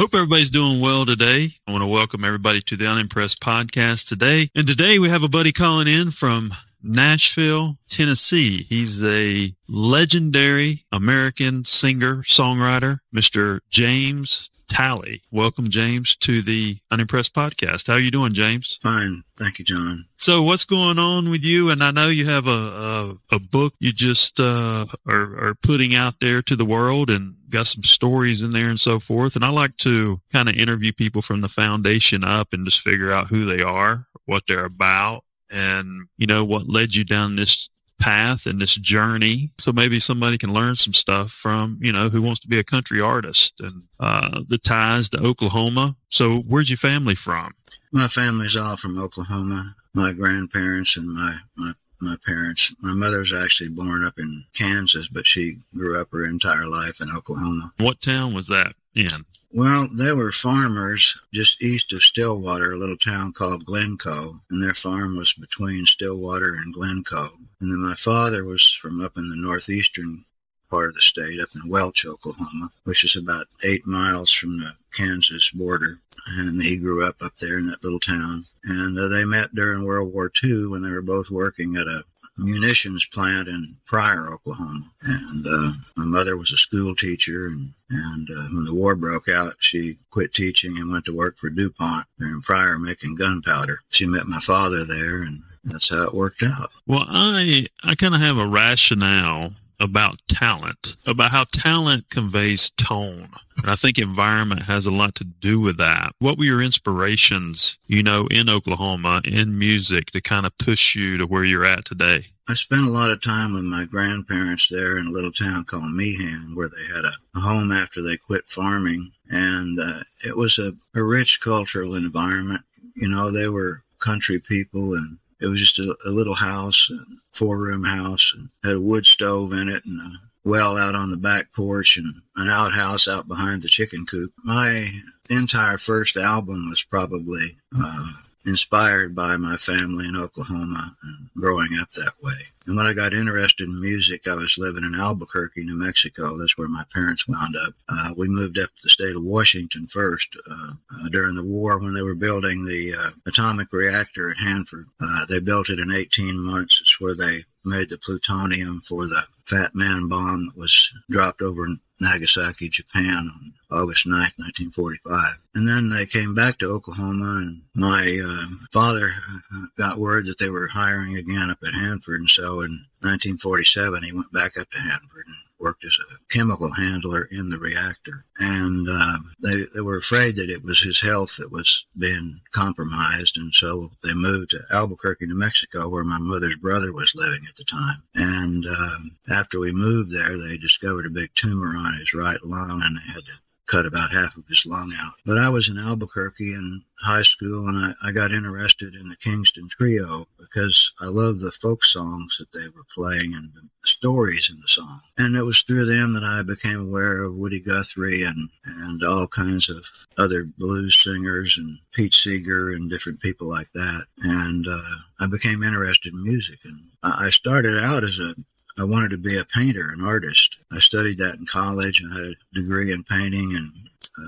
Hope everybody's doing well today. I want to welcome everybody to the Unimpressed podcast today. And today we have a buddy calling in from Nashville, Tennessee. He's a legendary American singer, songwriter, Mr. James Talley. Welcome, James, to the Unimpressed podcast. How are you doing, James? Fine. Thank you, John. So what's going on with you? And I know you have a, a, a book you just, uh, are, are putting out there to the world and got some stories in there and so forth. And I like to kind of interview people from the foundation up and just figure out who they are, what they're about, and you know what led you down this path and this journey. So maybe somebody can learn some stuff from you know who wants to be a country artist and uh, the ties to oklahoma. So where's your family from? My family's all from oklahoma. My grandparents and my my my parents. My mother was actually born up in Kansas, but she grew up her entire life in Oklahoma. What town was that in? Well, they were farmers just east of Stillwater, a little town called Glencoe, and their farm was between Stillwater and Glencoe. And then my father was from up in the northeastern part of the state, up in Welch, Oklahoma, which is about eight miles from the Kansas border. And he grew up up there in that little town. And uh, they met during World War II when they were both working at a munitions plant in Pryor, Oklahoma. And uh, my mother was a school teacher, and and uh, when the war broke out, she quit teaching and went to work for DuPont there in Pryor making gunpowder. She met my father there, and that's how it worked out. Well, I I kind of have a rationale about talent, about how talent conveys tone. And I think environment has a lot to do with that. What were your inspirations, you know, in Oklahoma, in music to kind of push you to where you're at today? I spent a lot of time with my grandparents there in a little town called Meehan, where they had a, home after they quit farming. And uh, it was a, a rich cultural environment. You know, they were country people and it was just a, a little house, a four room house, and had a wood stove in it and a well out on the back porch and an outhouse out behind the chicken coop. My entire first album was probably uh, inspired by my family in Oklahoma and growing up that way. And when I got interested in music, I was living in Albuquerque, New Mexico. That's where my parents wound up. Uh, we moved up to the state of Washington first uh, uh, during the war when they were building the uh, atomic reactor at Hanford. Uh, they built it in 18 months. Where they made the plutonium for the Fat Man bomb that was dropped over Nagasaki, Japan on August 9th, 1945. And then they came back to Oklahoma and my uh, father got word that they were hiring again up at Hanford. And so in 1947, he went back up to Hanford and worked as a chemical handler in the reactor. And um, they, they were afraid that it was his health that was being compromised. And so they moved to Albuquerque, New Mexico, where my mother's brother was living at the time. And um, after we moved there, they discovered a big tumor on his right lung and they had to cut about half of his lung out. But I was in Albuquerque in high school and I, I got interested in the Kingston Trio because I loved the folk songs that they were playing and the stories in the song. And it was through them that I became aware of Woody Guthrie and, and all kinds of other blues singers and Pete Seeger and different people like that. And uh, I became interested in music. And I started out as a I wanted to be a painter, an artist. I studied that in college and had a degree in painting and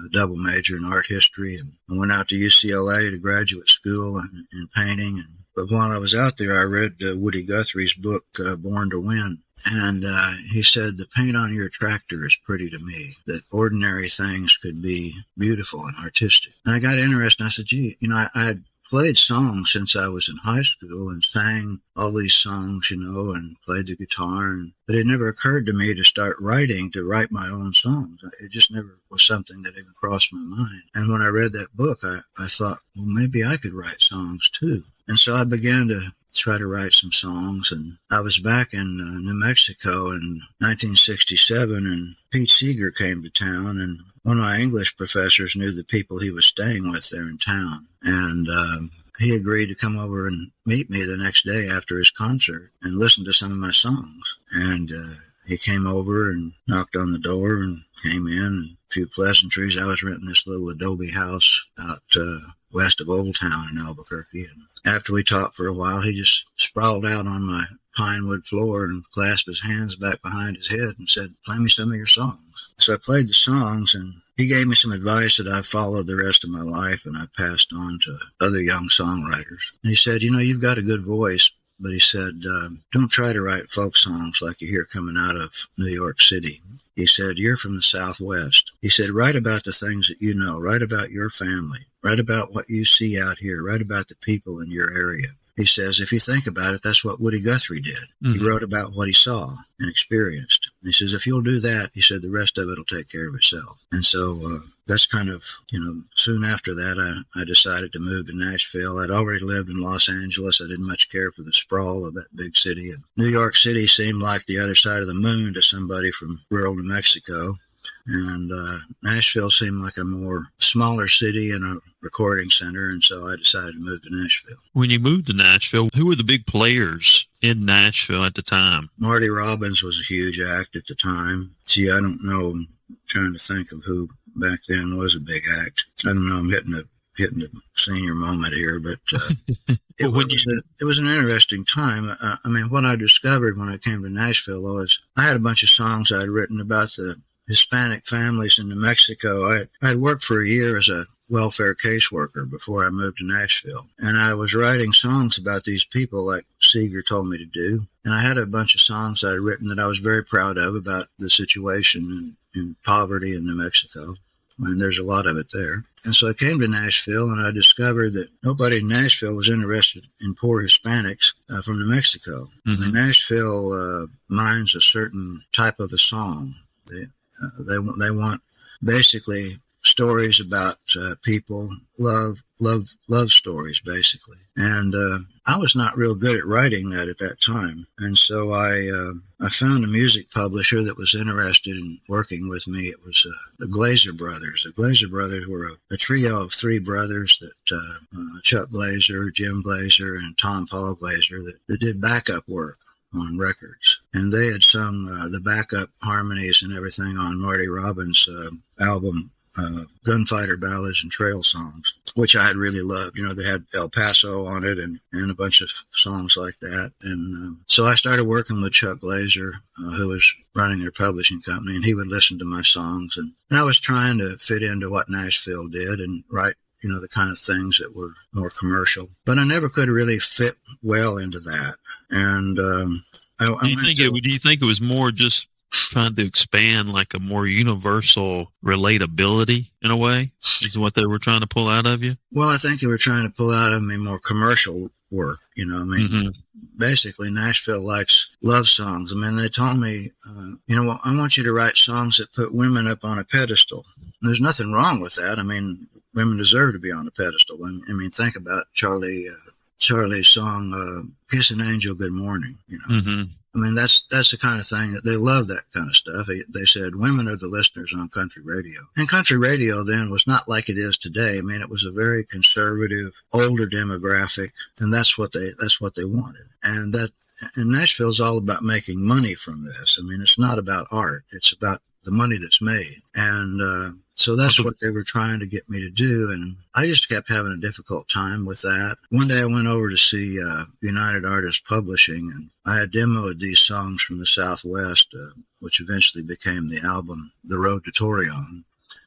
a double major in art history. And I went out to UCLA to graduate school in, in painting. And, but while I was out there, I read uh, Woody Guthrie's book, uh, Born to Win. And uh, he said, the paint on your tractor is pretty to me, that ordinary things could be beautiful and artistic. And I got interested. I said, gee, you know, I, I had played songs since I was in high school and sang all these songs, you know, and played the guitar. And, but it never occurred to me to start writing, to write my own songs. It just never was something that even crossed my mind. And when I read that book, I, I thought, well, maybe I could write songs too. And so I began to try to write some songs. And I was back in uh, New Mexico in 1967, and Pete Seeger came to town, and one of my English professors knew the people he was staying with there in town, and um, he agreed to come over and meet me the next day after his concert and listen to some of my songs. And uh, he came over and knocked on the door and came in and a few pleasantries. I was renting this little adobe house out uh, west of Old Town in Albuquerque. And after we talked for a while, he just sprawled out on my pine wood floor and clasped his hands back behind his head and said, play me some of your songs. So I played the songs and he gave me some advice that I followed the rest of my life and I passed on to other young songwriters. And he said, you know, you've got a good voice, but he said, um, don't try to write folk songs like you hear coming out of New York City. He said, You're from the Southwest. He said, Write about the things that you know. Write about your family. Write about what you see out here. Write about the people in your area. He says, if you think about it, that's what Woody Guthrie did. Mm-hmm. He wrote about what he saw and experienced. He says, if you'll do that, he said, the rest of it will take care of itself. And so uh, that's kind of, you know, soon after that, I, I decided to move to Nashville. I'd already lived in Los Angeles. I didn't much care for the sprawl of that big city. And New York City seemed like the other side of the moon to somebody from rural New Mexico. And uh, Nashville seemed like a more smaller city and a recording center, and so I decided to move to Nashville. When you moved to Nashville, who were the big players in Nashville at the time? Marty Robbins was a huge act at the time. See, I don't know. I'm trying to think of who back then was a big act. I don't know. I'm hitting a hitting the senior moment here, but uh, it, well, was a, it was an interesting time. Uh, I mean, what I discovered when I came to Nashville was I had a bunch of songs I'd written about the Hispanic families in New Mexico. I, I'd worked for a year as a welfare caseworker before I moved to Nashville. And I was writing songs about these people like Seeger told me to do. And I had a bunch of songs I'd written that I was very proud of about the situation in, in poverty in New Mexico. And there's a lot of it there. And so I came to Nashville and I discovered that nobody in Nashville was interested in poor Hispanics uh, from New Mexico. Mm-hmm. Nashville uh, minds a certain type of a song. They, uh, they they want basically stories about uh, people, love, love, love stories, basically. And uh, I was not real good at writing that at that time, and so I uh, I found a music publisher that was interested in working with me. It was uh, the Glaser Brothers. The Glaser Brothers were a, a trio of three brothers that uh, Chuck Glaser, Jim Glaser, and Tompall Glaser that, that did backup work on records. And they had sung uh, the backup harmonies and everything on Marty Robbins' uh, album, uh, Gunfighter Ballads and Trail Songs, which I had really loved. You know, they had El Paso on it and, and a bunch of songs like that. And um, so I started working with Chuck Glaser, uh, who was running their publishing company, and he would listen to my songs. And, and I was trying to fit into what Nashville did and write you know, the kind of things that were more commercial. But I never could really fit well into that. And um, I, do you think to, it? Do you think it was more just trying to expand like a more universal relatability in a way? Is what they were trying to pull out of you? Well, I think they were trying to pull out of me more commercial work. You know, I mean, mm-hmm. basically Nashville likes love songs. I mean, they told me, uh, you know, well, I want you to write songs that put women up on a pedestal. And there's nothing wrong with that. I mean, women deserve to be on a pedestal. And I mean, think about Charlie, uh, Charlie's song, uh, "Kiss an Angel Good Morning." You know, mm-hmm. I mean, that's that's the kind of thing that they love. That kind of stuff. They, they said women are the listeners on country radio, and country radio then was not like it is today. I mean, it was a very conservative, older demographic, and that's what they that's what they wanted. And that and Nashville's all about making money from this. I mean, it's not about art; it's about the money that's made. And uh, so that's what they were trying to get me to do. And I just kept having a difficult time with that. One day I went over to see uh, United Artists Publishing and I had demoed these songs from the Southwest, uh, which eventually became the album The Road to Torreon.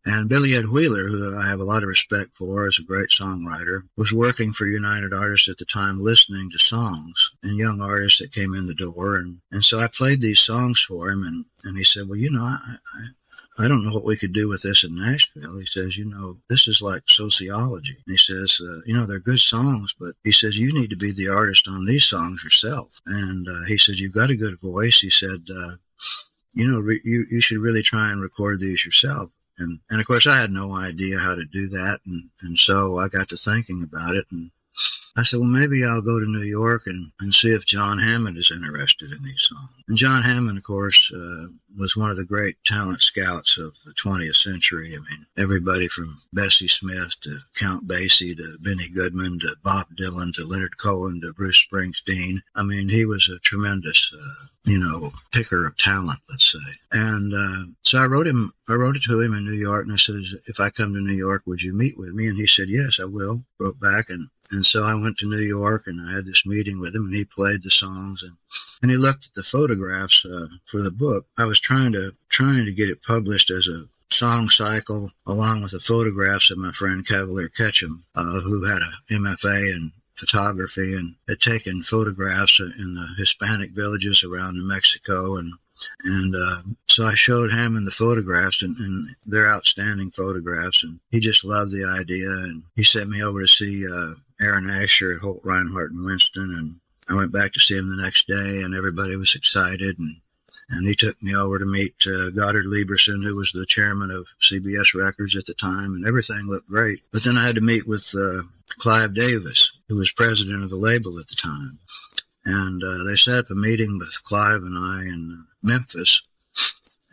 And Billy Ed Wheeler, who I have a lot of respect for as a great songwriter, was working for United Artists at the time, listening to songs and young artists that came in the door. And, and so I played these songs for him. And, and he said, well, you know, I, I, I don't know what we could do with this in Nashville. He says, you know, this is like sociology. And he says, uh, you know, they're good songs, but he says, you need to be the artist on these songs yourself. And uh, he said, you've got a good voice. He said, uh, you know, re- you, you should really try and record these yourself. And, and of course, I had no idea how to do that. And, and so I got to thinking about it. And I said, well, maybe I'll go to New York and, and see if John Hammond is interested in these songs. And John Hammond, of course, uh, was one of the great talent scouts of the 20th century. I mean, everybody from Bessie Smith to Count Basie to Benny Goodman to Bob Dylan to Leonard Cohen to Bruce Springsteen. I mean, he was a tremendous, uh, you know, picker of talent, let's say. And uh, so I wrote him, I wrote it to him in New York, and I said, if I come to New York, would you meet with me? And he said, yes, I will. Wrote back, and and so I went to New York, and I had this meeting with him, and he played the songs, and and he looked at the photographs uh, for the book. I was trying to trying to get it published as a song cycle along with the photographs of my friend Cavalliere Ketchum, uh, who had a MFA in photography and had taken photographs in the Hispanic villages around New Mexico and and uh, so I showed Hammond the photographs, and, and, they're outstanding photographs. And he just loved the idea. And he sent me over to see uh, Aaron Asher at Holt Rinehart and Winston. And I went back to see him the next day, and everybody was excited. And and he took me over to meet uh, Goddard Lieberson, who was the chairman of CBS Records at the time, and everything looked great. But then I had to meet with uh, Clive Davis, who was president of the label at the time. And uh, they set up a meeting with Clive and I in uh, Memphis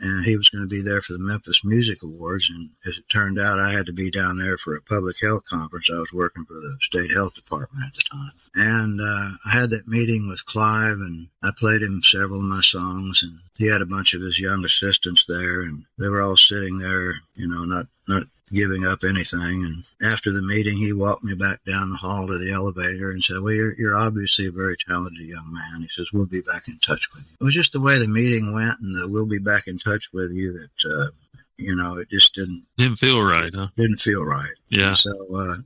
and he was going to be there for the Memphis Music Awards. And as it turned out, I had to be down there for a public health conference. I was working for the state health department at the time. And uh, I had that meeting with Clive, and I played him several of my songs, and he had a bunch of his young assistants there, and they were all sitting there, you know, not not giving up anything. And after the meeting, he walked me back down the hall to the elevator and said, Well, you're, you're obviously a very talented young man. He says, We'll be back in touch with you. It was just the way the meeting went and the we'll be back in touch with you that, uh, you know, it just didn't didn't feel right, huh? Didn't feel right. Yeah. And so, uh,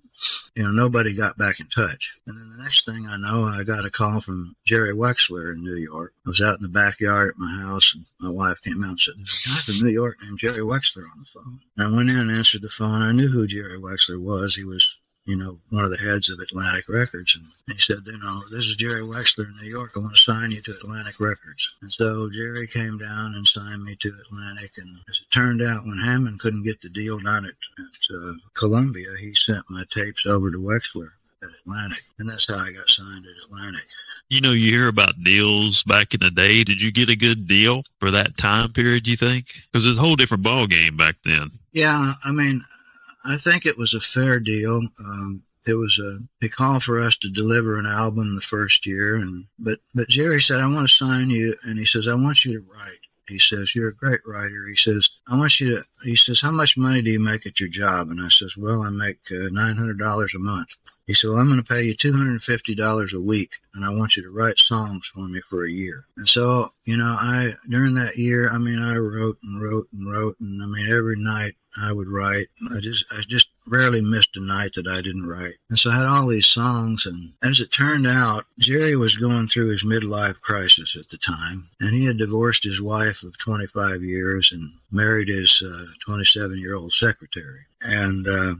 you know, nobody got back in touch. And then the next thing I know, I got a call from Jerry Wexler in New York. I was out in the backyard at my house, and my wife came out and said, There's a guy from New York named Jerry Wexler on the phone. And I went in and answered the phone. I knew who Jerry Wexler was. He was you know, one of the heads of Atlantic Records. And he said, you know, this is Jerry Wexler in New York. I want to sign you to Atlantic Records. And so Jerry came down and signed me to Atlantic. And as it turned out, when Hammond couldn't get the deal done at, at uh, Columbia, he sent my tapes over to Wexler at Atlantic. And that's how I got signed at Atlantic. You know, you hear about deals back in the day. Did you get a good deal for that time period, you think? Because it's a whole different ball game back then. Yeah, I mean, I think it was a fair deal. Um, it was a he called for us to deliver an album the first year, and but but Jerry said, "I want to sign you," and he says, "I want you to write." He says, "You're a great writer." He says, "I want you to." He says, "How much money do you make at your job?" And I says, "Well, I make uh, nine hundred dollars a month." He said, "Well, I'm going to pay you two hundred and fifty dollars a week, and I want you to write songs for me for a year." And so, you know, I during that year, I mean, I wrote and wrote and wrote, and I mean, every night I would write. I just, I just rarely missed a night that I didn't write. And so I had all these songs. And as it turned out, Jerry was going through his midlife crisis at the time. And he had divorced his wife of 25 years and married his 27 uh, year old secretary. And, uh,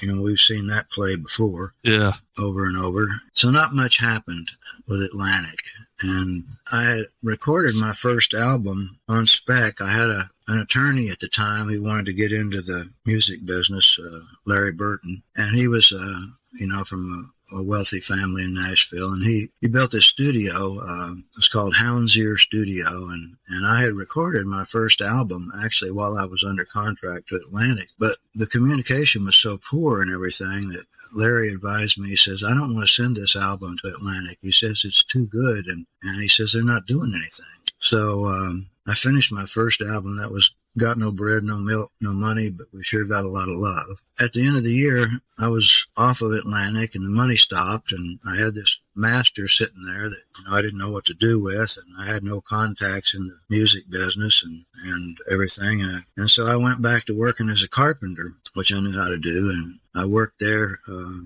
you know, we've seen that play before. Yeah. Over and over. So not much happened with Atlantic. And I had recorded my first album on spec. I had a an attorney at the time who wanted to get into the music business, uh, Larry Burton, and he was, uh, you know, from a, a, wealthy family in Nashville, and he he built a studio. Uh, it's called Hound's Ear Studio, and and I had recorded my first album actually while I was under contract to Atlantic, but the communication was so poor and everything that Larry advised me. He says, "I don't want to send this album to Atlantic." He says it's too good, and and he says they're not doing anything. So. Um, I finished my first album. That was Got No Bread, No Milk, No Money, but we sure got a lot of love. At the end of the year, I was off of Atlantic and the money stopped and I had this master sitting there that you know, I didn't know what to do with and I had no contacts in the music business and, and everything. Uh, and so I went back to working as a carpenter, which I knew how to do. And I worked there, uh,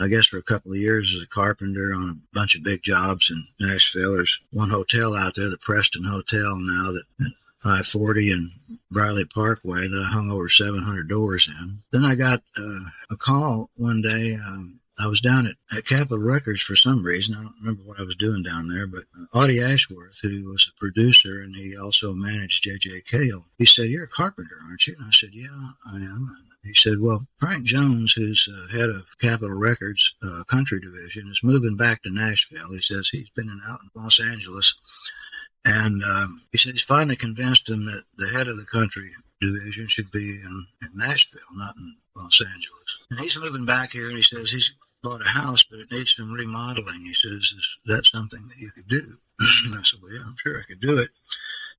I guess for a couple of years as a carpenter on a bunch of big jobs in Nashville. There's one hotel out there, the Preston Hotel now that I-40 and Briley Parkway that I hung over 700 doors in. Then I got uh, a call one day. Um, I was down at, at Capitol Records for some reason. I don't remember what I was doing down there, but uh, Audie Ashworth, who was a producer and he also managed J.J. Cale, he said, You're a carpenter, aren't you? And I said, Yeah, I am. he said, Well, Frank Jones, who's uh, head of Capitol Records uh, country division, is moving back to Nashville. He says he's been out in Los Angeles. And um, he said he's finally convinced him that the head of the country division should be in, in Nashville, not in Los Angeles. And he's moving back here and he says he's bought a house, but it needs some remodeling. He says, Is that something that you could do? I said, Well, yeah, I'm sure I could do it.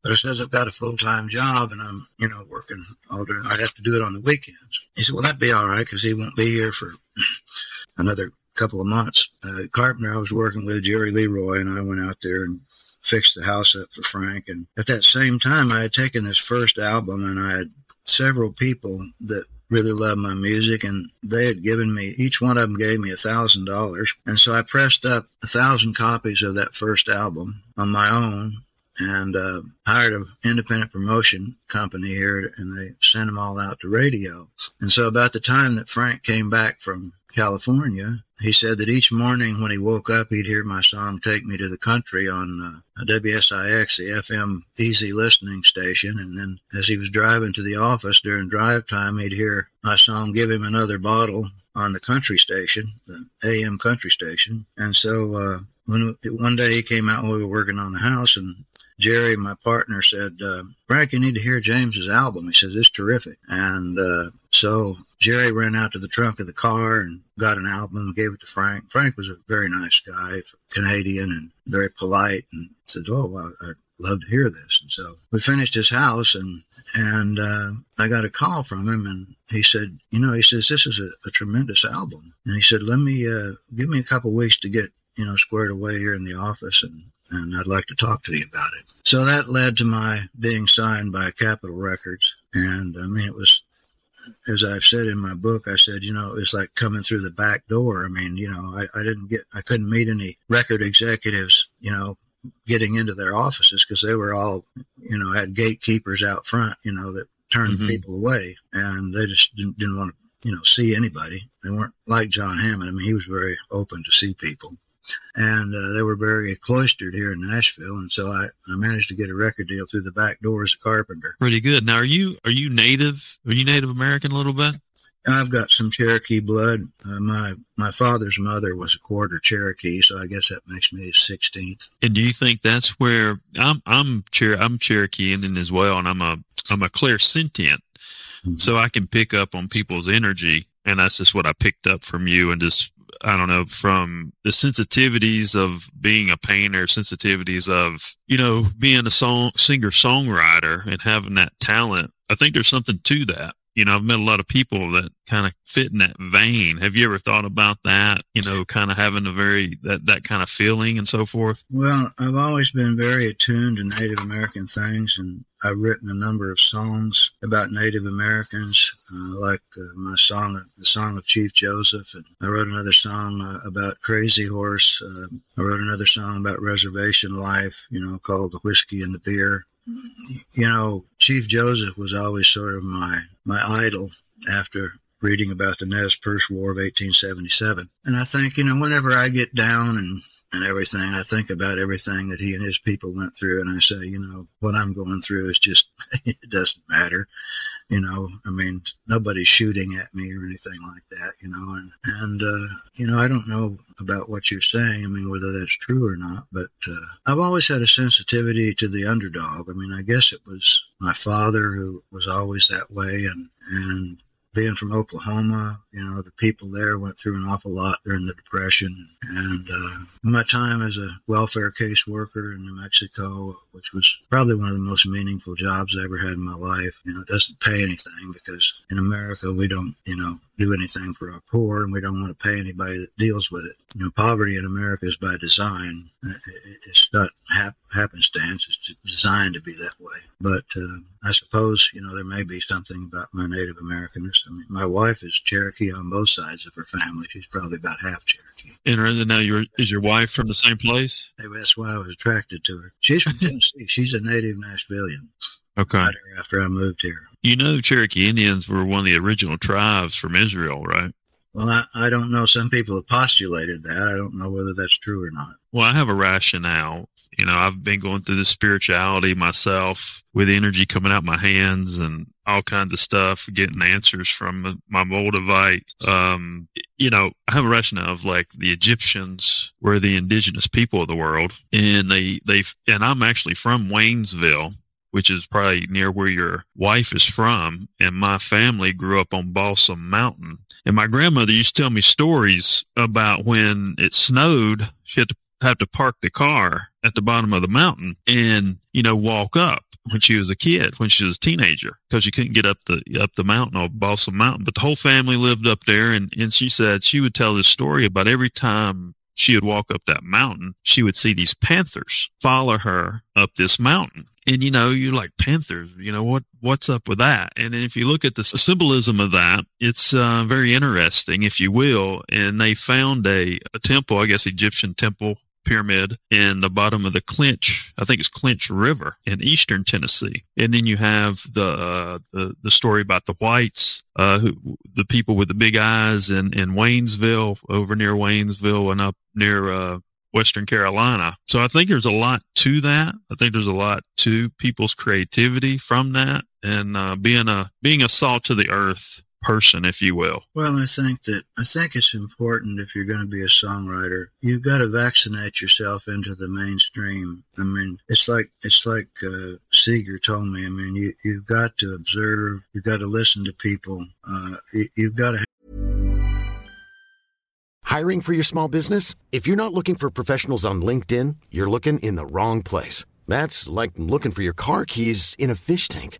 But it says I've got a full time job and I'm, you know, working all day. I'd have to do it on the weekends. He said, Well, that'd be all right because he won't be here for another couple of months. Uh, Carpenter, I was working with Jerry Leroy and I went out there and fixed the house up for Frank. And at that same time, I had taken this first album and I had several people that really loved my music and they had given me each one of them gave me a thousand dollars and so i pressed up a thousand copies of that first album on my own and uh, hired an independent promotion company here and they sent them all out to radio and so about the time that frank came back from California, he said that each morning when he woke up, he'd hear my song "Take Me to the Country" on uh, WSIX, the FM easy listening station, and then as he was driving to the office during drive time, he'd hear my song "Give Him Another Bottle" on the country station, the AM country station, and so. Uh, when one day he came out when we were working on the house and Jerry, my partner, said, uh, Frank, you need to hear James's album. He says, it's terrific. And uh, so Jerry ran out to the trunk of the car and got an album and gave it to Frank. Frank was a very nice guy, Canadian and very polite and said, oh, well, I'd love to hear this. And so we finished his house and, and uh, I got a call from him and he said, you know, he says, this is a, a tremendous album. And he said, let me, uh, give me a couple weeks to get, you know, squared away here in the office and and I'd like to talk to you about it. So that led to my being signed by Capitol Records. And I mean, it was, as I've said in my book, I said, you know, it was like coming through the back door. I mean, you know, I, I didn't get, I couldn't meet any record executives, you know, getting into their offices because they were all, you know, had gatekeepers out front, you know, that turned mm-hmm. people away and they just didn't, didn't want to, you know, see anybody. They weren't like John Hammond. I mean, he was very open to see people and uh, they were very cloistered here in Nashville. And so I, I managed to get a record deal through the back door as a carpenter. Pretty good. Now, are you are you native? Are you Native American a little bit? I've got some Cherokee blood. Uh, my my father's mother was a quarter Cherokee, so I guess that makes me a sixteenth. And do you think that's where I'm I'm Cher I'm Cherokee Indian as well, and I'm a I'm a clairsentient, mm-hmm. so I can pick up on people's energy, and that's just what I picked up from you, and just I don't know, from the sensitivities of being a painter, sensitivities of, you know, being a song singer songwriter and having that talent. I think there's something to that. You know, I've met a lot of people that kind of fit in that vein. Have you ever thought about that? You know, kind of having a very, that, that kind of feeling and so forth? Well, I've always been very attuned to Native American things and I've written a number of songs about Native Americans, uh, like uh, my song, the song of Chief Joseph, and I wrote another song uh, about Crazy Horse. Uh, I wrote another song about reservation life, you know, called The Whiskey and the Beer. You know, Chief Joseph was always sort of my my idol after reading about the Nez Perce War of 1877. And I think, you know, whenever I get down and and everything. I think about everything that he and his people went through, and I say, you know, what I'm going through is just, it doesn't matter. You know, I mean, nobody's shooting at me or anything like that, you know, and, and, uh, you know, I don't know about what you're saying. I mean, whether that's true or not, but, uh, I've always had a sensitivity to the underdog. I mean, I guess it was my father who was always that way and, and being from Oklahoma, you know, the people there went through an awful lot during the Depression. And uh, my time as a welfare caseworker in New Mexico, which was probably one of the most meaningful jobs I ever had in my life, you know, it doesn't pay anything because in America, we don't, you know, do anything for our poor and we don't want to pay anybody that deals with it. You know, poverty in America is by design. It's not hap- happenstance. It's designed to be that way. But uh, I suppose, you know, there may be something about my Native Americanness. I mean, my wife is Cherokee on both sides of her family. She's probably about half Cherokee. And now, your is your wife from the same place? That's why I was attracted to her. She's from Tennessee. She's a native Nashvilleian. Okay. Right after I moved here. You know, Cherokee Indians were one of the original tribes from Israel, right? Well, I, I don't know. Some people have postulated that. I don't know whether that's true or not. Well, I have a rationale. You know, I've been going through the spirituality myself with energy coming out my hands and all kinds of stuff, getting answers from my Moldavite. Um, you know, I have a rationale of like the Egyptians were the indigenous people of the world, and they they and I'm actually from Waynesville, which is probably near where your wife is from. And my family grew up on Balsam Mountain. And my grandmother used to tell me stories about when it snowed, she had to have to park the car at the bottom of the mountain and, you know, walk up when she was a kid, when she was a teenager, because she couldn't get up the up the mountain or Balsam Mountain. But the whole family lived up there, and and she said she would tell this story about every time she would walk up that mountain, she would see these panthers follow her up this mountain. And you know you're like panthers you know what what's up with that? And if you look at the symbolism of that it's uh, very interesting if you will. And they found a, a temple i guess egyptian temple pyramid in the bottom of the clinch i think it's clinch river in eastern tennessee and then you have the uh, the, the story about the whites uh, who, the people with the big eyes in, in waynesville over near waynesville and up near uh, Western Carolina. So I think there's a lot to that. I think there's a lot to people's creativity from that and uh, being a being a salt to the earth person, if you will. Well, I think that I think it's important if you're going to be a songwriter, you've got to vaccinate yourself into the mainstream. I mean, it's like it's like uh, Seeger told me. I mean, you you've got to observe, you've got to listen to people, uh, you, you've got to Hiring for your small business? If you're not looking for professionals on LinkedIn, you're looking in the wrong place. That's like looking for your car keys in a fish tank.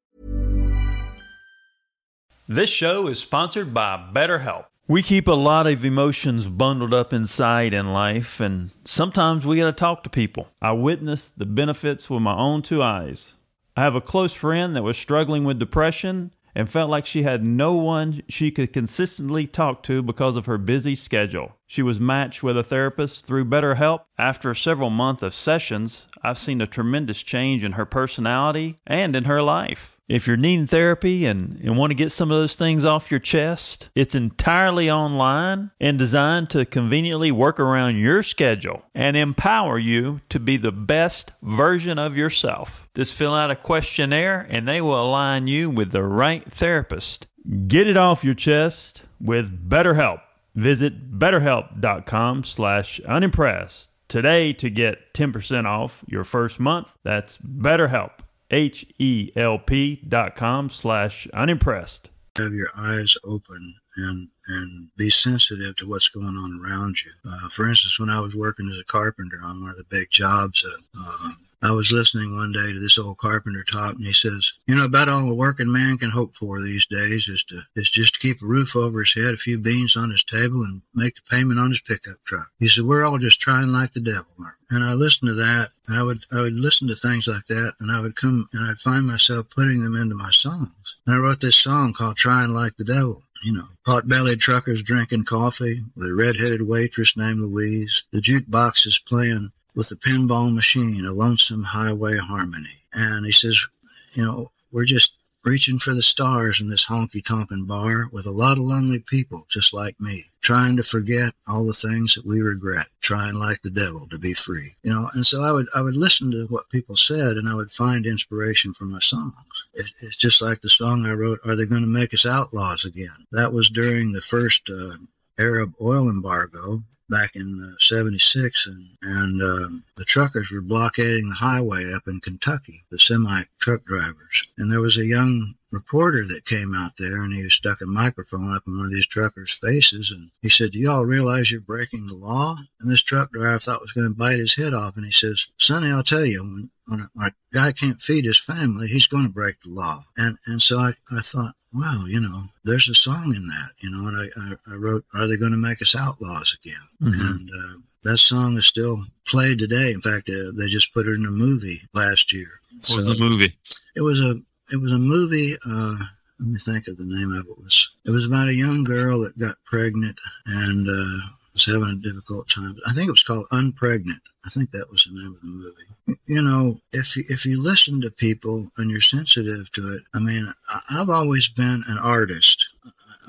This show is sponsored by BetterHelp. We keep a lot of emotions bundled up inside in life, and sometimes we got to talk to people. I witnessed the benefits with my own two eyes. I have a close friend that was struggling with depression and felt like she had no one she could consistently talk to because of her busy schedule. She was matched with a therapist through BetterHelp. After several months of sessions, I've seen a tremendous change in her personality and in her life. If you're needing therapy and, and want to get some of those things off your chest, it's entirely online and designed to conveniently work around your schedule and empower you to be the best version of yourself. Just fill out a questionnaire and they will align you with the right therapist. Get it off your chest with BetterHelp. Visit betterhelp.com slash unimpressed today to get 10% off your first month. That's BetterHelp, H-E-L-P dot com slash unimpressed. Have your eyes open and and be sensitive to what's going on around you. Uh, for instance, when I was working as a carpenter on one of the big jobs, uh, uh, I was listening one day to this old carpenter talk, and he says, "You know, about all a working man can hope for these days is to is just to keep a roof over his head, a few beans on his table, and make the payment on his pickup truck." He said, "We're all just trying like the devil." And I listened to that. I would I would listen to things like that, and I would come and I'd find myself putting them into my songs. And I wrote this song called "Trying Like the Devil." you know, pot-bellied truckers drinking coffee the red-headed waitress named Louise. The jukebox is playing with a pinball machine, a lonesome highway harmony. And he says, you know, we're just reaching for the stars in this honky tonkin bar with a lot of lonely people just like me, trying to forget all the things that we regret, trying like the devil to be free. You know, and so I would I would listen to what people said and I would find inspiration for my songs. It, it's just like the song I wrote, Are They Gonna Make Us Outlaws Again? That was during the first uh, Arab oil embargo back in uh, 76 and, and um, the truckers were blockading the highway up in Kentucky, the semi truck drivers. And there was a young reporter that came out there and he stuck a microphone up in one of these truckers' faces and he said, Do y'all realize you're breaking the law? And this truck driver thought was going to bite his head off. And he says, Sonny, I'll tell you, when, when a, when a guy can't feed his family, he's going to break the law. And, and so I, I thought, wow, you know, there's a song in that, you know, and I, I, I wrote, Are they going to make us outlaws again? Mm-hmm. And, uh, that song is still played today. In fact, uh, they just put it in a movie last year. What so was the movie? It was a it was a movie. Uh, let me think of the name of it. Was it was about a young girl that got pregnant and uh, was having a difficult time. I think it was called Unpregnant. I think that was the name of the movie. You know, if you, if you listen to people and you're sensitive to it, I mean, I've always been an artist.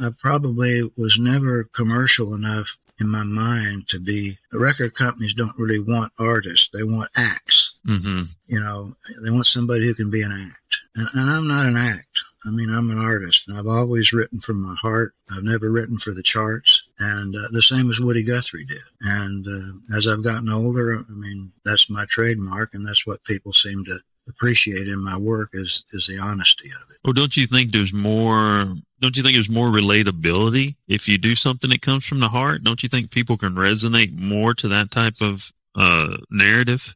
I probably was never commercial enough in my mind to be the record companies don't really want artists they want acts mm-hmm. you know they want somebody who can be an act and, and, i'm not an act i mean i'm an artist and i've always written from my heart i've never written for the charts and uh, the same as woody guthrie did and uh, as i've gotten older i mean that's my trademark and that's what people seem to appreciate in my work is is the honesty of it. Well, don't you think there's more? Don't you think there's more relatability if you do something that comes from the heart? Don't you think people can resonate more to that type of uh, narrative?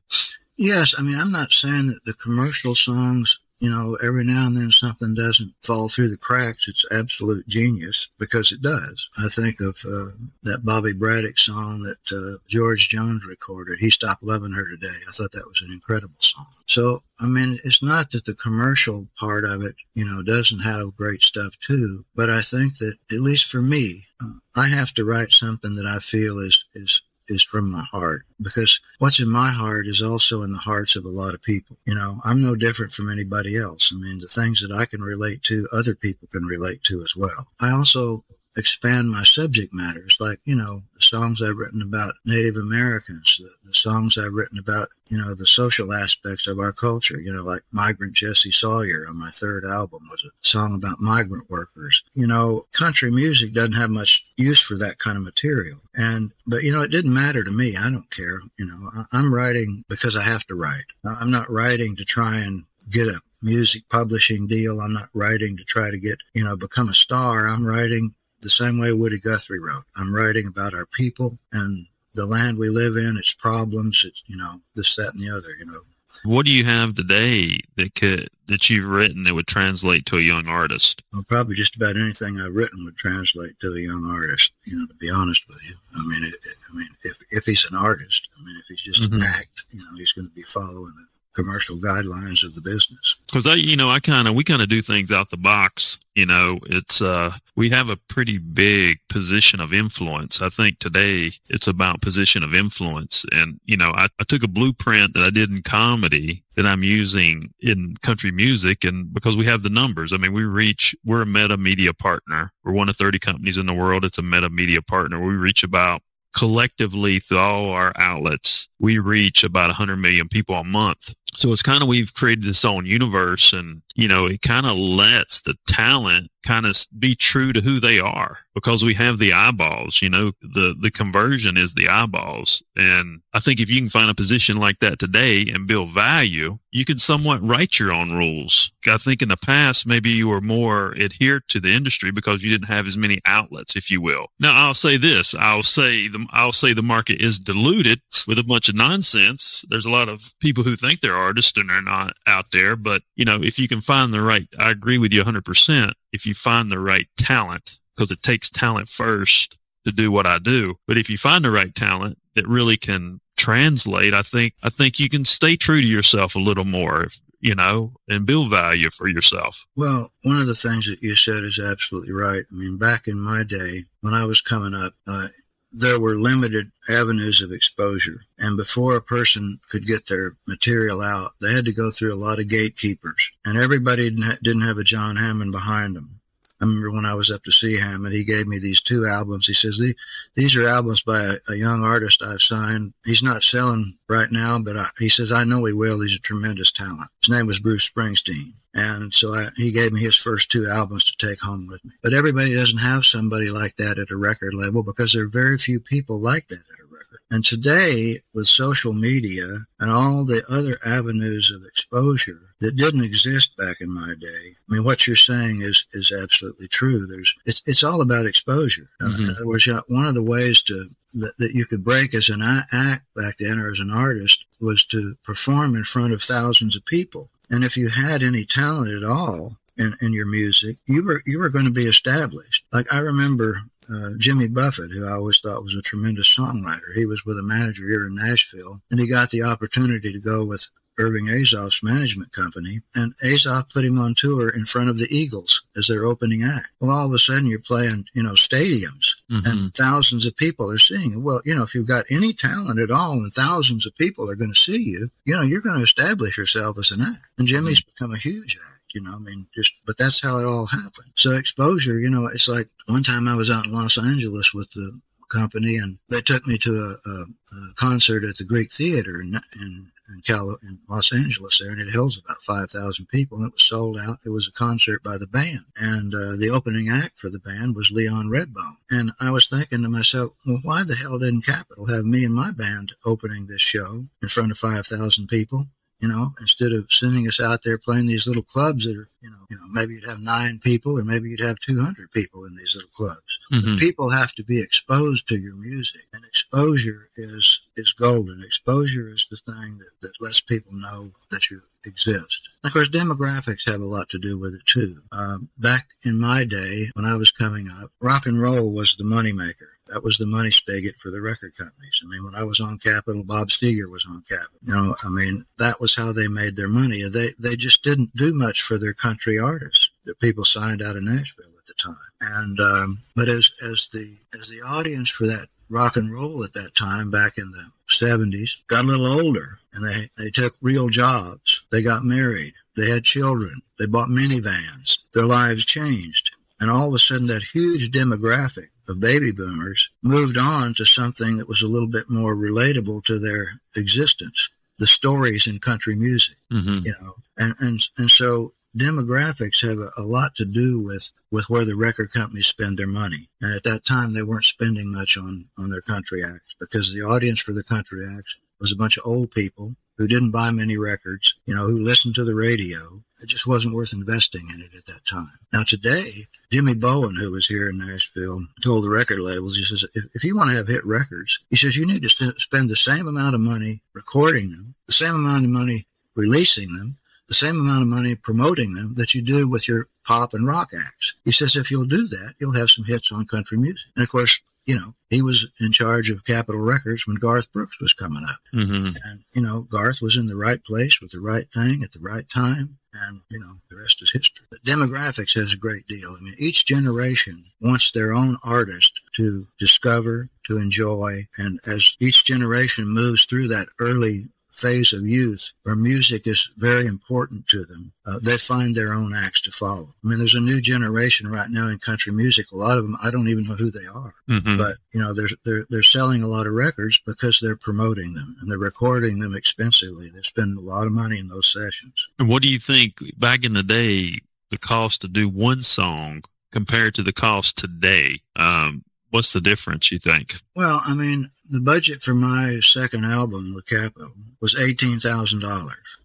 Yes, I mean I'm not saying that the commercial songs you know, every now and then something doesn't fall through the cracks. It's absolute genius because it does. I think of uh, that Bobby Braddock song that uh, George Jones recorded. He stopped loving her today. I thought that was an incredible song. So, I mean, it's not that the commercial part of it, you know, doesn't have great stuff too, but I think that at least for me, uh, I have to write something that I feel is is is from my heart because what's in my heart is also in the hearts of a lot of people. You know, I'm no different from anybody else. I mean, the things that I can relate to, other people can relate to as well. I also expand my subject matters, like, you know, the songs I've written about Native Americans, the, the, songs I've written about, you know, the social aspects of our culture, you know, like Migrant Jesse Sawyer on my third album was a song about migrant workers. You know, country music doesn't have much use for that kind of material. And, but, you know, it didn't matter to me. I don't care. You know, I, I'm writing because I have to write. I'm not writing to try and get a music publishing deal. I'm not writing to try to get, you know, become a star. I'm writing the same way Woody Guthrie wrote. I'm writing about our people and the land we live in, its problems, it's, you know, this, that, and the other, you know. What do you have today that could that you've written that would translate to a young artist? Well, probably just about anything I've written would translate to a young artist. You know, to be honest with you, I mean, it, I mean, if if he's an artist, I mean, if he's just mm-hmm. an act, you know, he's going to be following the commercial guidelines of the business. Because I, you know, I kind of we kind of do things out the box. You know, it's uh we have a pretty big position of influence. I think today it's about position of influence, and you know, I, I took a blueprint that I did in comedy that I'm using in country music, and because we have the numbers, I mean, we reach we're a meta media partner. We're one of 30 companies in the world. It's a meta media partner. We reach about collectively through all our outlets, we reach about 100 million people a month. So it's kind of we've created this own universe and, you know, it kind of lets the talent kind of be true to who they are because we have the eyeballs, you know, the, the conversion is the eyeballs. And I think if you can find a position like that today and build value, you can somewhat write your own rules. I think in the past, maybe you were more adhered to the industry because you didn't have as many outlets, if you will. Now I'll say this. I'll say the, I'll say the market is diluted with a bunch of nonsense. There's a lot of people who think they're artists and they're not out there. But, you know, if you can find the right, I agree with you 100% if you find the right talent, because it takes talent first to do what I do. But if you find the right talent that really can translate, I think, I think you can stay true to yourself a little more, if, you know, and build value for yourself. Well, one of the things that you said is absolutely right. I mean, back in my day, when I was coming up, uh, there were limited avenues of exposure. And before a person could get their material out, they had to go through a lot of gatekeepers. And everybody didn't have a John Hammond behind them. I remember when I was up to see Hammond, he gave me these two albums. He says, These are albums by a, a young artist I've signed. He's not selling right now, but I, he says, I know he will. He's a tremendous talent. His name was Bruce Springsteen. And so I, he gave me his first two albums to take home with me. But everybody doesn't have somebody like that at a record label because there are very few people like that at a record. And today, with social media and all the other avenues of exposure that didn't exist back in my day, I mean, what you're saying is is absolutely true. There's it's it's all about exposure. Mm-hmm. In other words, one of the ways to that, that you could break as an act back then or as an artist was to perform in front of thousands of people. And if you had any talent at all in, in your music, you were you were going to be established. Like I remember uh, Jimmy Buffett, who I always thought was a tremendous songwriter. He was with a manager here in Nashville, and he got the opportunity to go with Irving Azoff's management company, and Azoff put him on tour in front of the Eagles as their opening act. Well, all of a sudden you're playing, you know, stadiums mm-hmm. and thousands of people are seeing it. Well, you know, if you've got any talent at all and thousands of people are going to see you, you know, you're going to establish yourself as an act. And Jimmy's mm-hmm. become a huge act. You know, I mean, just, but that's how it all happened. So exposure, you know, it's like one time I was out in Los Angeles with the company and they took me to a, a, a concert at the Greek Theater in, in in, in Los Angeles there, and it holds about 5,000 people, and it was sold out. It was a concert by the band, and uh, the opening act for the band was Leon Redbone. And I was thinking to myself, well, why the hell didn't Capitol have me and my band opening this show in front of 5,000 people? you know, instead of sending us out there playing these little clubs that are, you know, you know, maybe you'd have nine people or maybe you'd have 200 people in these little clubs. Mm-hmm. people have to be exposed to your music and exposure is, is golden. Exposure is the thing that, that lets people know that you exist. Of course, demographics have a lot to do with it too. Um, back in my day, when I was coming up, rock and roll was the moneymaker. That was the money spigot for the record companies. I mean, when I was on Capitol, Bob Seger was on Capitol. You know, I mean, that was how they made their money. They they just didn't do much for their country artists that people signed out of Nashville at the time. And um, but as as the as the audience for that rock and roll at that time, back in the 70s, got a little older and they, they took real jobs. They got married. They had children. They bought minivans. Their lives changed. And all of a sudden, that huge demographic of baby boomers moved on to something that was a little bit more relatable to their existence. The stories in country music, mm-hmm. you know, and, and, and so demographics have a, lot to do with, with where the record companies spend their money. And at that time, they weren't spending much on, on their country acts because the audience for the country acts was a bunch of old people who didn't buy many records, you know, who listened to the radio. It just wasn't worth investing in it at that time. Now today, Jimmy Bowen, who was here in Nashville, told the record labels, he says, if, if you want to have hit records, he says, you need to spend the same amount of money recording them, the same amount of money releasing them, the same amount of money promoting them that you do with your pop and rock acts. He says if you'll do that, you'll have some hits on country music. And of course, you know, he was in charge of Capitol Records when Garth Brooks was coming up. Mm-hmm. And, you know, Garth was in the right place with the right thing at the right time. And, you know, the rest is history. But demographics has a great deal. I mean, each generation wants their own artist to discover, to enjoy. And as each generation moves through that early phase of youth where music is very important to them, uh, they find their own acts to follow. I mean, there's a new generation right now in country music. A lot of them, I don't even know who they are, mm-hmm. but you know, they're, they're, they're selling a lot of records because they're promoting them and they're recording them expensively. They spend a lot of money in those sessions. And what do you think back in the day, the cost to do one song compared to the cost today? Um, What's the difference, you think? Well, I mean, the budget for my second album with Capitol was $18,000.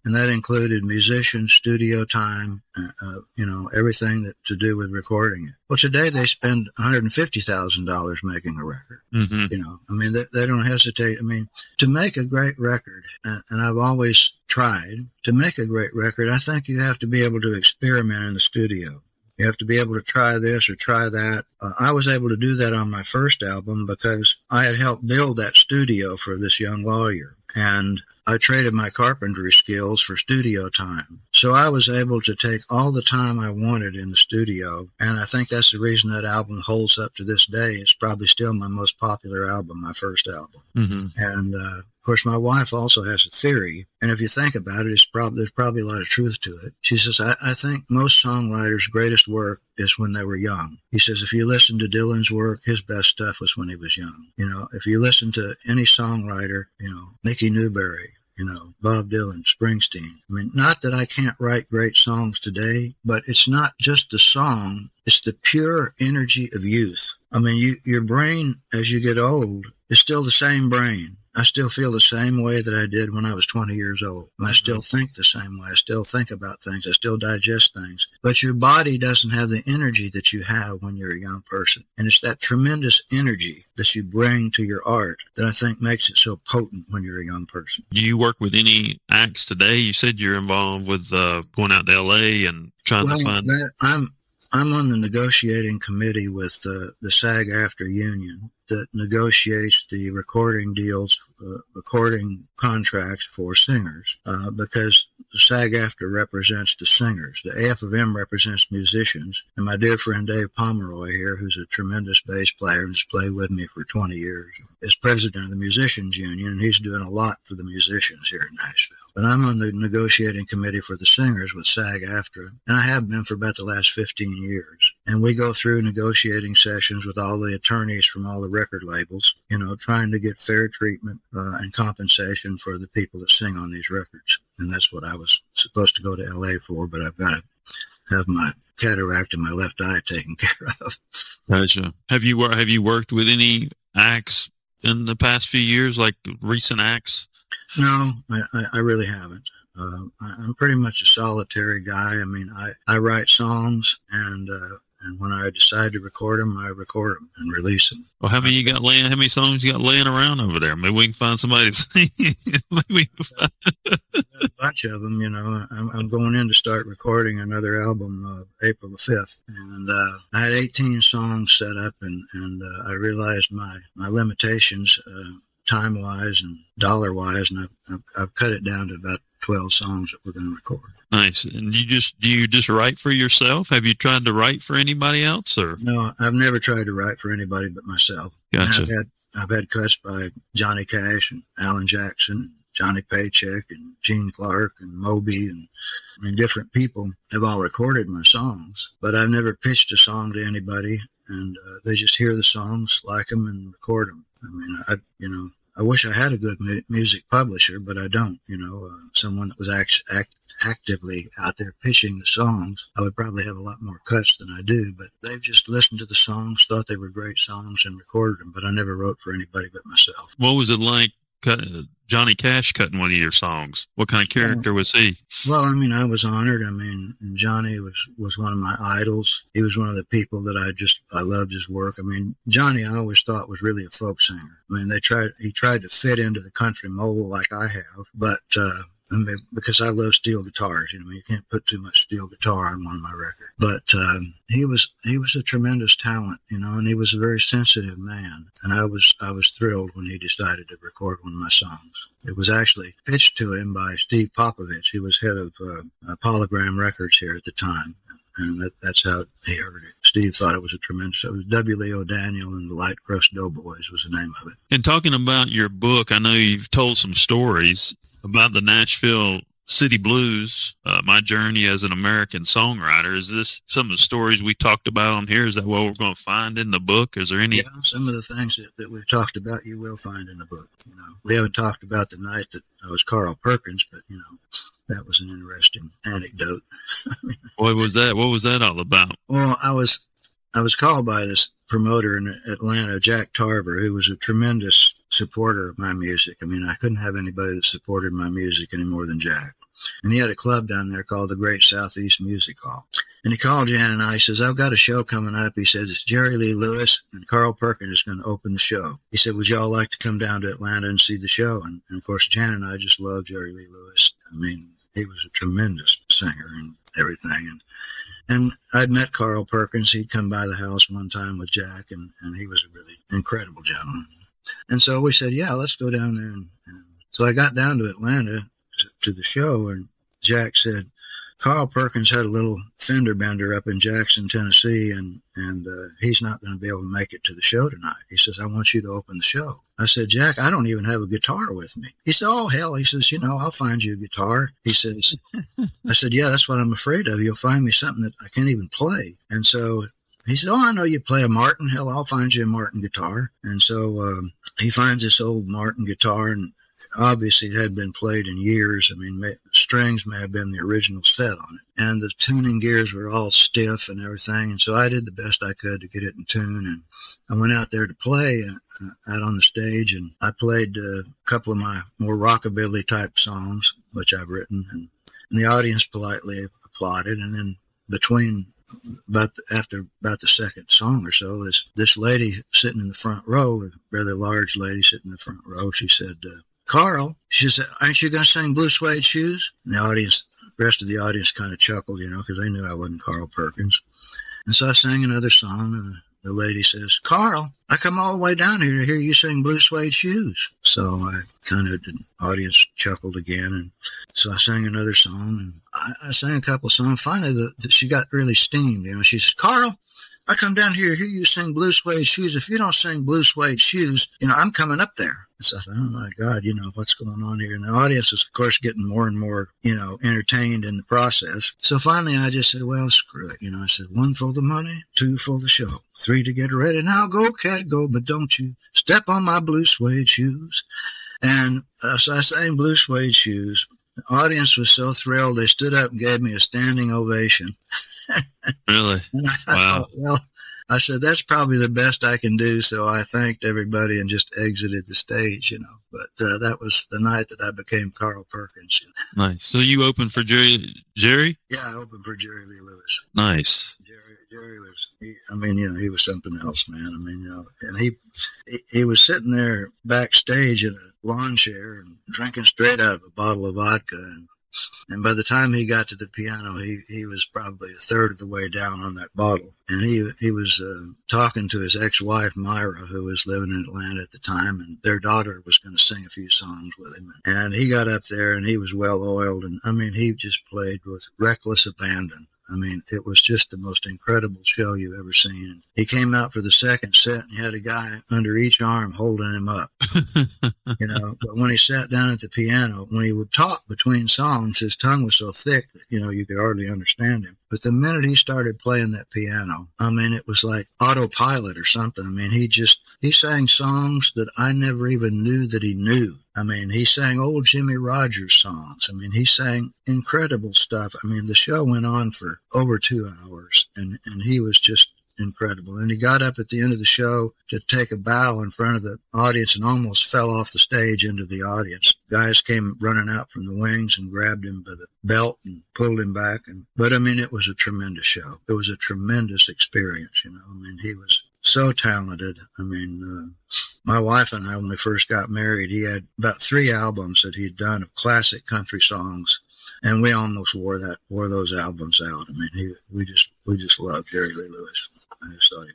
And that included musicians, studio time, uh, uh, you know, everything that to do with recording it. Well, today they spend $150,000 making a record. Mm-hmm. You know, I mean, they, they, don't hesitate. I mean, to make a great record, and, and I've always tried to make a great record, I think you have to be able to experiment in the studio. You have to be able to try this or try that. Uh, I was able to do that on my first album because I had helped build that studio for this young lawyer. And I traded my carpentry skills for studio time. So I was able to take all the time I wanted in the studio. And I think that's the reason that album holds up to this day. It's probably still my most popular album, my first album. Mm-hmm. And, uh, Of course, my wife also has a theory, and if you think about it, it's there's probably a lot of truth to it. She says, I, I think most songwriters' greatest work is when they were young. He says, if you listen to Dylan's work, his best stuff was when he was young. You know, if you listen to any songwriter, you know, Mickey Newbury, you know, Bob Dylan, Springsteen. I mean, not that I can't write great songs today, but it's not just the song, it's the pure energy of youth. I mean, you, your brain, as you get old, is still the same brain. I still feel the same way that I did when I was 20 years old. I still think the same way. I still think about things. I still digest things. But your body doesn't have the energy that you have when you're a young person. And it's that tremendous energy that you bring to your art that I think makes it so potent when you're a young person. Do you work with any acts today? You said you're involved with uh, going out to LA and trying well, to find. That, I'm I'm on the negotiating committee with uh, the SAG-AFTRA union that negotiates the recording deals, uh, recording contracts for singers, uh, because SAG-AFTRA represents the singers. The AF of M represents musicians. And my dear friend Dave Pomeroy here, who's a tremendous bass player and has played with me for 20 years, is president of the Musicians Union, and he's doing a lot for the musicians here in Nashville. But I'm on the negotiating committee for the singers with SAG-AFTRA, and I have been for about the last 15 years. And we go through negotiating sessions with all the attorneys from all the record labels, you know, trying to get fair treatment uh, and compensation for the people that sing on these records. And that's what I was supposed to go to LA for, but I've got to have my cataract in my left eye taken care of. Gotcha. Have you have you worked with any acts in the past few years, like recent acts? No, I, I really haven't. Uh, I'm pretty much a solitary guy. I mean, I, I write songs and, uh, and when I decide to record them, I record them and release them. Well, how many you got laying? How many songs you got laying around over there? Maybe we can find somebody to sing. Maybe find a bunch of them. You know, I'm, I'm going in to start recording another album uh, April the fifth, and uh, I had 18 songs set up, and and uh, I realized my my limitations. Uh, time wise and dollar wise, and I've, I've, I've, cut it down to about 12 songs that we're going to record. Nice. And you just, do you just write for yourself? Have you tried to write for anybody else or? No, I've never tried to write for anybody but myself. Gotcha. I've had, I've had cuts by Johnny Cash and Alan Jackson, Johnny Paycheck and Gene Clark and Moby and I mean, different people have all recorded my songs, but I've never pitched a song to anybody and uh, they just hear the songs, like them and record them. I mean, I, you know, I wish I had a good mu- music publisher, but I don't. You know, uh, someone that was act- act- actively out there pitching the songs, I would probably have a lot more cuts than I do. But they've just listened to the songs, thought they were great songs, and recorded them. But I never wrote for anybody but myself. What was it like cut, Johnny Cash cutting one of your songs? What kind of character was he? Well, I mean, I was honored. I mean, Johnny was was one of my idols. He was one of the people that I just I loved his work. I mean, Johnny I always thought was really a folk singer. I mean, they tried he tried to fit into the country mold like I have, but uh, because I love steel guitars. You know, you can't put too much steel guitar on one of my records. But um, he was he was a tremendous talent, you know, and he was a very sensitive man. And I was I was thrilled when he decided to record one of my songs. It was actually pitched to him by Steve Popovich. He was head of uh, Polygram Records here at the time. And that, that's how he heard it. Steve thought it was a tremendous. It was W. Lee O'Daniel and the Light Crust Doughboys was the name of it. And talking about your book, I know you've told some stories about the Nashville City Blues, uh, my journey as an American songwriter. Is this some of the stories we talked about on here? Is that what we're going to find in the book? Is there any? Yeah, some of the things that, that we've talked about, you will find in the book. You know, we haven't talked about the night that I was Carl Perkins, but you know, that was an interesting anecdote. what was that? What was that all about? Well, I was I was called by this promoter in Atlanta, Jack Tarver, who was a tremendous supporter of my music. I mean, I couldn't have anybody that supported my music any more than Jack. And he had a club down there called the Great Southeast Music Hall. And he called Jan and I, he says, I've got a show coming up. He says, it's Jerry Lee Lewis and Carl Perkins is going to open the show. He said, would y'all like to come down to Atlanta and see the show? And, and of course, Jan and I just love Jerry Lee Lewis. I mean, he was a tremendous singer and everything. And, and I'd met Carl Perkins. He'd come by the house one time with Jack and, and he was a really incredible gentleman. And so we said, yeah, let's go down there. And, and so I got down to Atlanta to, the show and Jack said, Carl Perkins had a little fender bender up in Jackson, Tennessee, and and uh, he's not going to be able to make it to the show tonight. He says, I want you to open the show. I said, Jack, I don't even have a guitar with me. He said, Oh, hell. He says, You know, I'll find you a guitar. He says, I said, Yeah, that's what I'm afraid of. You'll find me something that I can't even play. And so he said, Oh, I know you play a Martin. Hell, I'll find you a Martin guitar. And so um, he finds this old Martin guitar, and obviously it had been played in years. I mean, may, strings may have been the original set on it, and the tuning gears were all stiff and everything. And so I did the best I could to get it in tune, and I went out there to play uh, out on the stage, and I played uh, a couple of my more rockabilly type songs, which I've written, and, and the audience politely applauded, and then between about after about the second song or so, this this lady sitting in the front row, a rather large lady sitting in the front row, she said, uh, Carl, she said, aren't you going to sing Blue Suede Shoes? And the audience, the rest of the audience kind of chuckled, you know, because they knew I wasn't Carl Perkins. And so I sang another song, and the lady says, Carl, I come all the way down here to hear you sing Blue Suede Shoes. So I kind of, the audience chuckled again. And so I sang another song, and I, I sang a couple songs. Finally, the, the, she got really steamed, you know. She says, Carl, I come down here hear you sing Blue Suede Shoes. If you don't sing Blue Suede Shoes, you know, I'm coming up there. So I thought, oh my God, you know, what's going on here? And the audience is, of course, getting more and more, you know, entertained in the process. So finally I just said, well, screw it. You know, I said, one for the money, two for the show, three to get ready. Now go, cat, go, but don't you step on my blue suede shoes. And uh, so I sang Blue Suede Shoes. The audience was so thrilled, they stood up and gave me a standing ovation. really? Wow. well, I said, that's probably the best I can do. So I thanked everybody and just exited the stage, you know. But uh, that was the night that I became Carl Perkins. You know. Nice. So you opened for Jerry? Jerry? Yeah, I opened for Jerry Lee Lewis. Nice. Jerry, Jerry was, he, I mean, you know, he was something else, man. I mean, you know, and he, he, he was sitting there backstage in a lawn chair and drinking straight out of a bottle of vodka and and by the time he got to the piano, he, he was probably a third of the way down on that bottle. And he, he was uh, talking to his ex-wife, Myra, who was living in Atlanta at the time, and their daughter was going to sing a few songs with him. And he got up there and he was well oiled. And I mean, he just played with reckless abandon. I mean, it was just the most incredible show you've ever seen. He came out for the second set and he had a guy under each arm holding him up. you know, but when he sat down at the piano, when he would talk between songs, his tongue was so thick that, you know, you could hardly understand him. But the minute he started playing that piano, I mean, it was like autopilot or something. I mean, he just, he sang songs that I never even knew that he knew. I mean, he sang old Jimmie Rodgers songs. I mean, he sang incredible stuff. I mean, the show went on for over two hours and, and he was just incredible. And he got up at the end of the show to take a bow in front of the audience and almost fell off the stage into the audience. Guys came running out from the wings and grabbed him by the belt and pulled him back. And, but I mean, it was a tremendous show. It was a tremendous experience. You know, I mean, he was so talented. I mean, uh, my wife and I, when we first got married, he had about three albums that he'd done of classic country songs. And we almost wore that, wore those albums out. I mean, he, we just, we just loved Jerry Lee Lewis.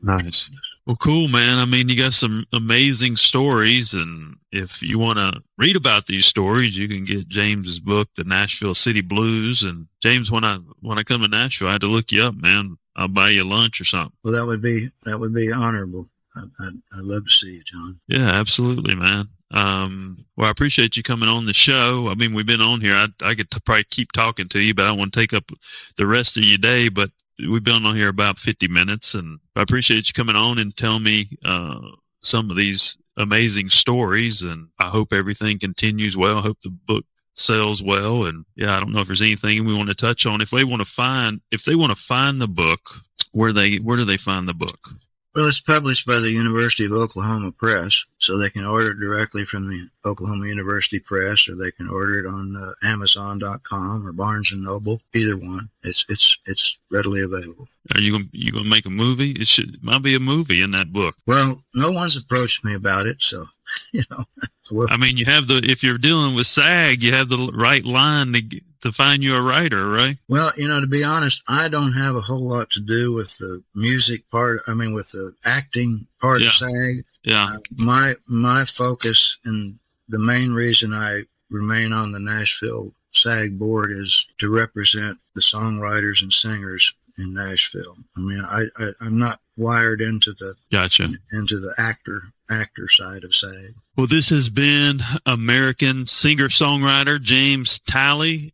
Nice. Well, cool, man. I mean, you got some amazing stories, and if you want to read about these stories, you can get James's book, The Nashville City Blues. And James, when I when I come to Nashville, I had to look you up, man. I'll buy you lunch or something. Well, that would be that would be honorable. I'd, I'd love to see you, John. Yeah, absolutely, man. Um, well, I appreciate you coming on the show. I mean, we've been on here. I, I could probably keep talking to you, but I don't want to take up the rest of your day. But we've been on here about 50 minutes and I appreciate you coming on and telling me, uh, some of these amazing stories and I hope everything continues well. I hope the book sells well. And yeah, I don't know if there's anything we want to touch on. If they want to find, if they want to find the book, where they, where do they find the book? Well, it's published by the University of Oklahoma Press, so they can order it directly from the Oklahoma University Press, or they can order it on uh, Amazon.com or Barnes and Noble. Either one, it's it's it's readily available. Are you gonna, you going to make a movie? It should it might be a movie in that book. Well, no one's approached me about it, so you know. well, I mean, you have the if you're dealing with SAG, you have the right line to to find you a writer, right? Well, you know, to be honest, I don't have a whole lot to do with the music part. I mean, with the acting part yeah. of SAG. Yeah. Uh, my my focus and the main reason I remain on the Nashville SAG board is to represent the songwriters and singers in Nashville. I mean, I, I I'm not wired into the Gotcha. into the actor actor side of SAG. Well, this has been American singer songwriter James Talley,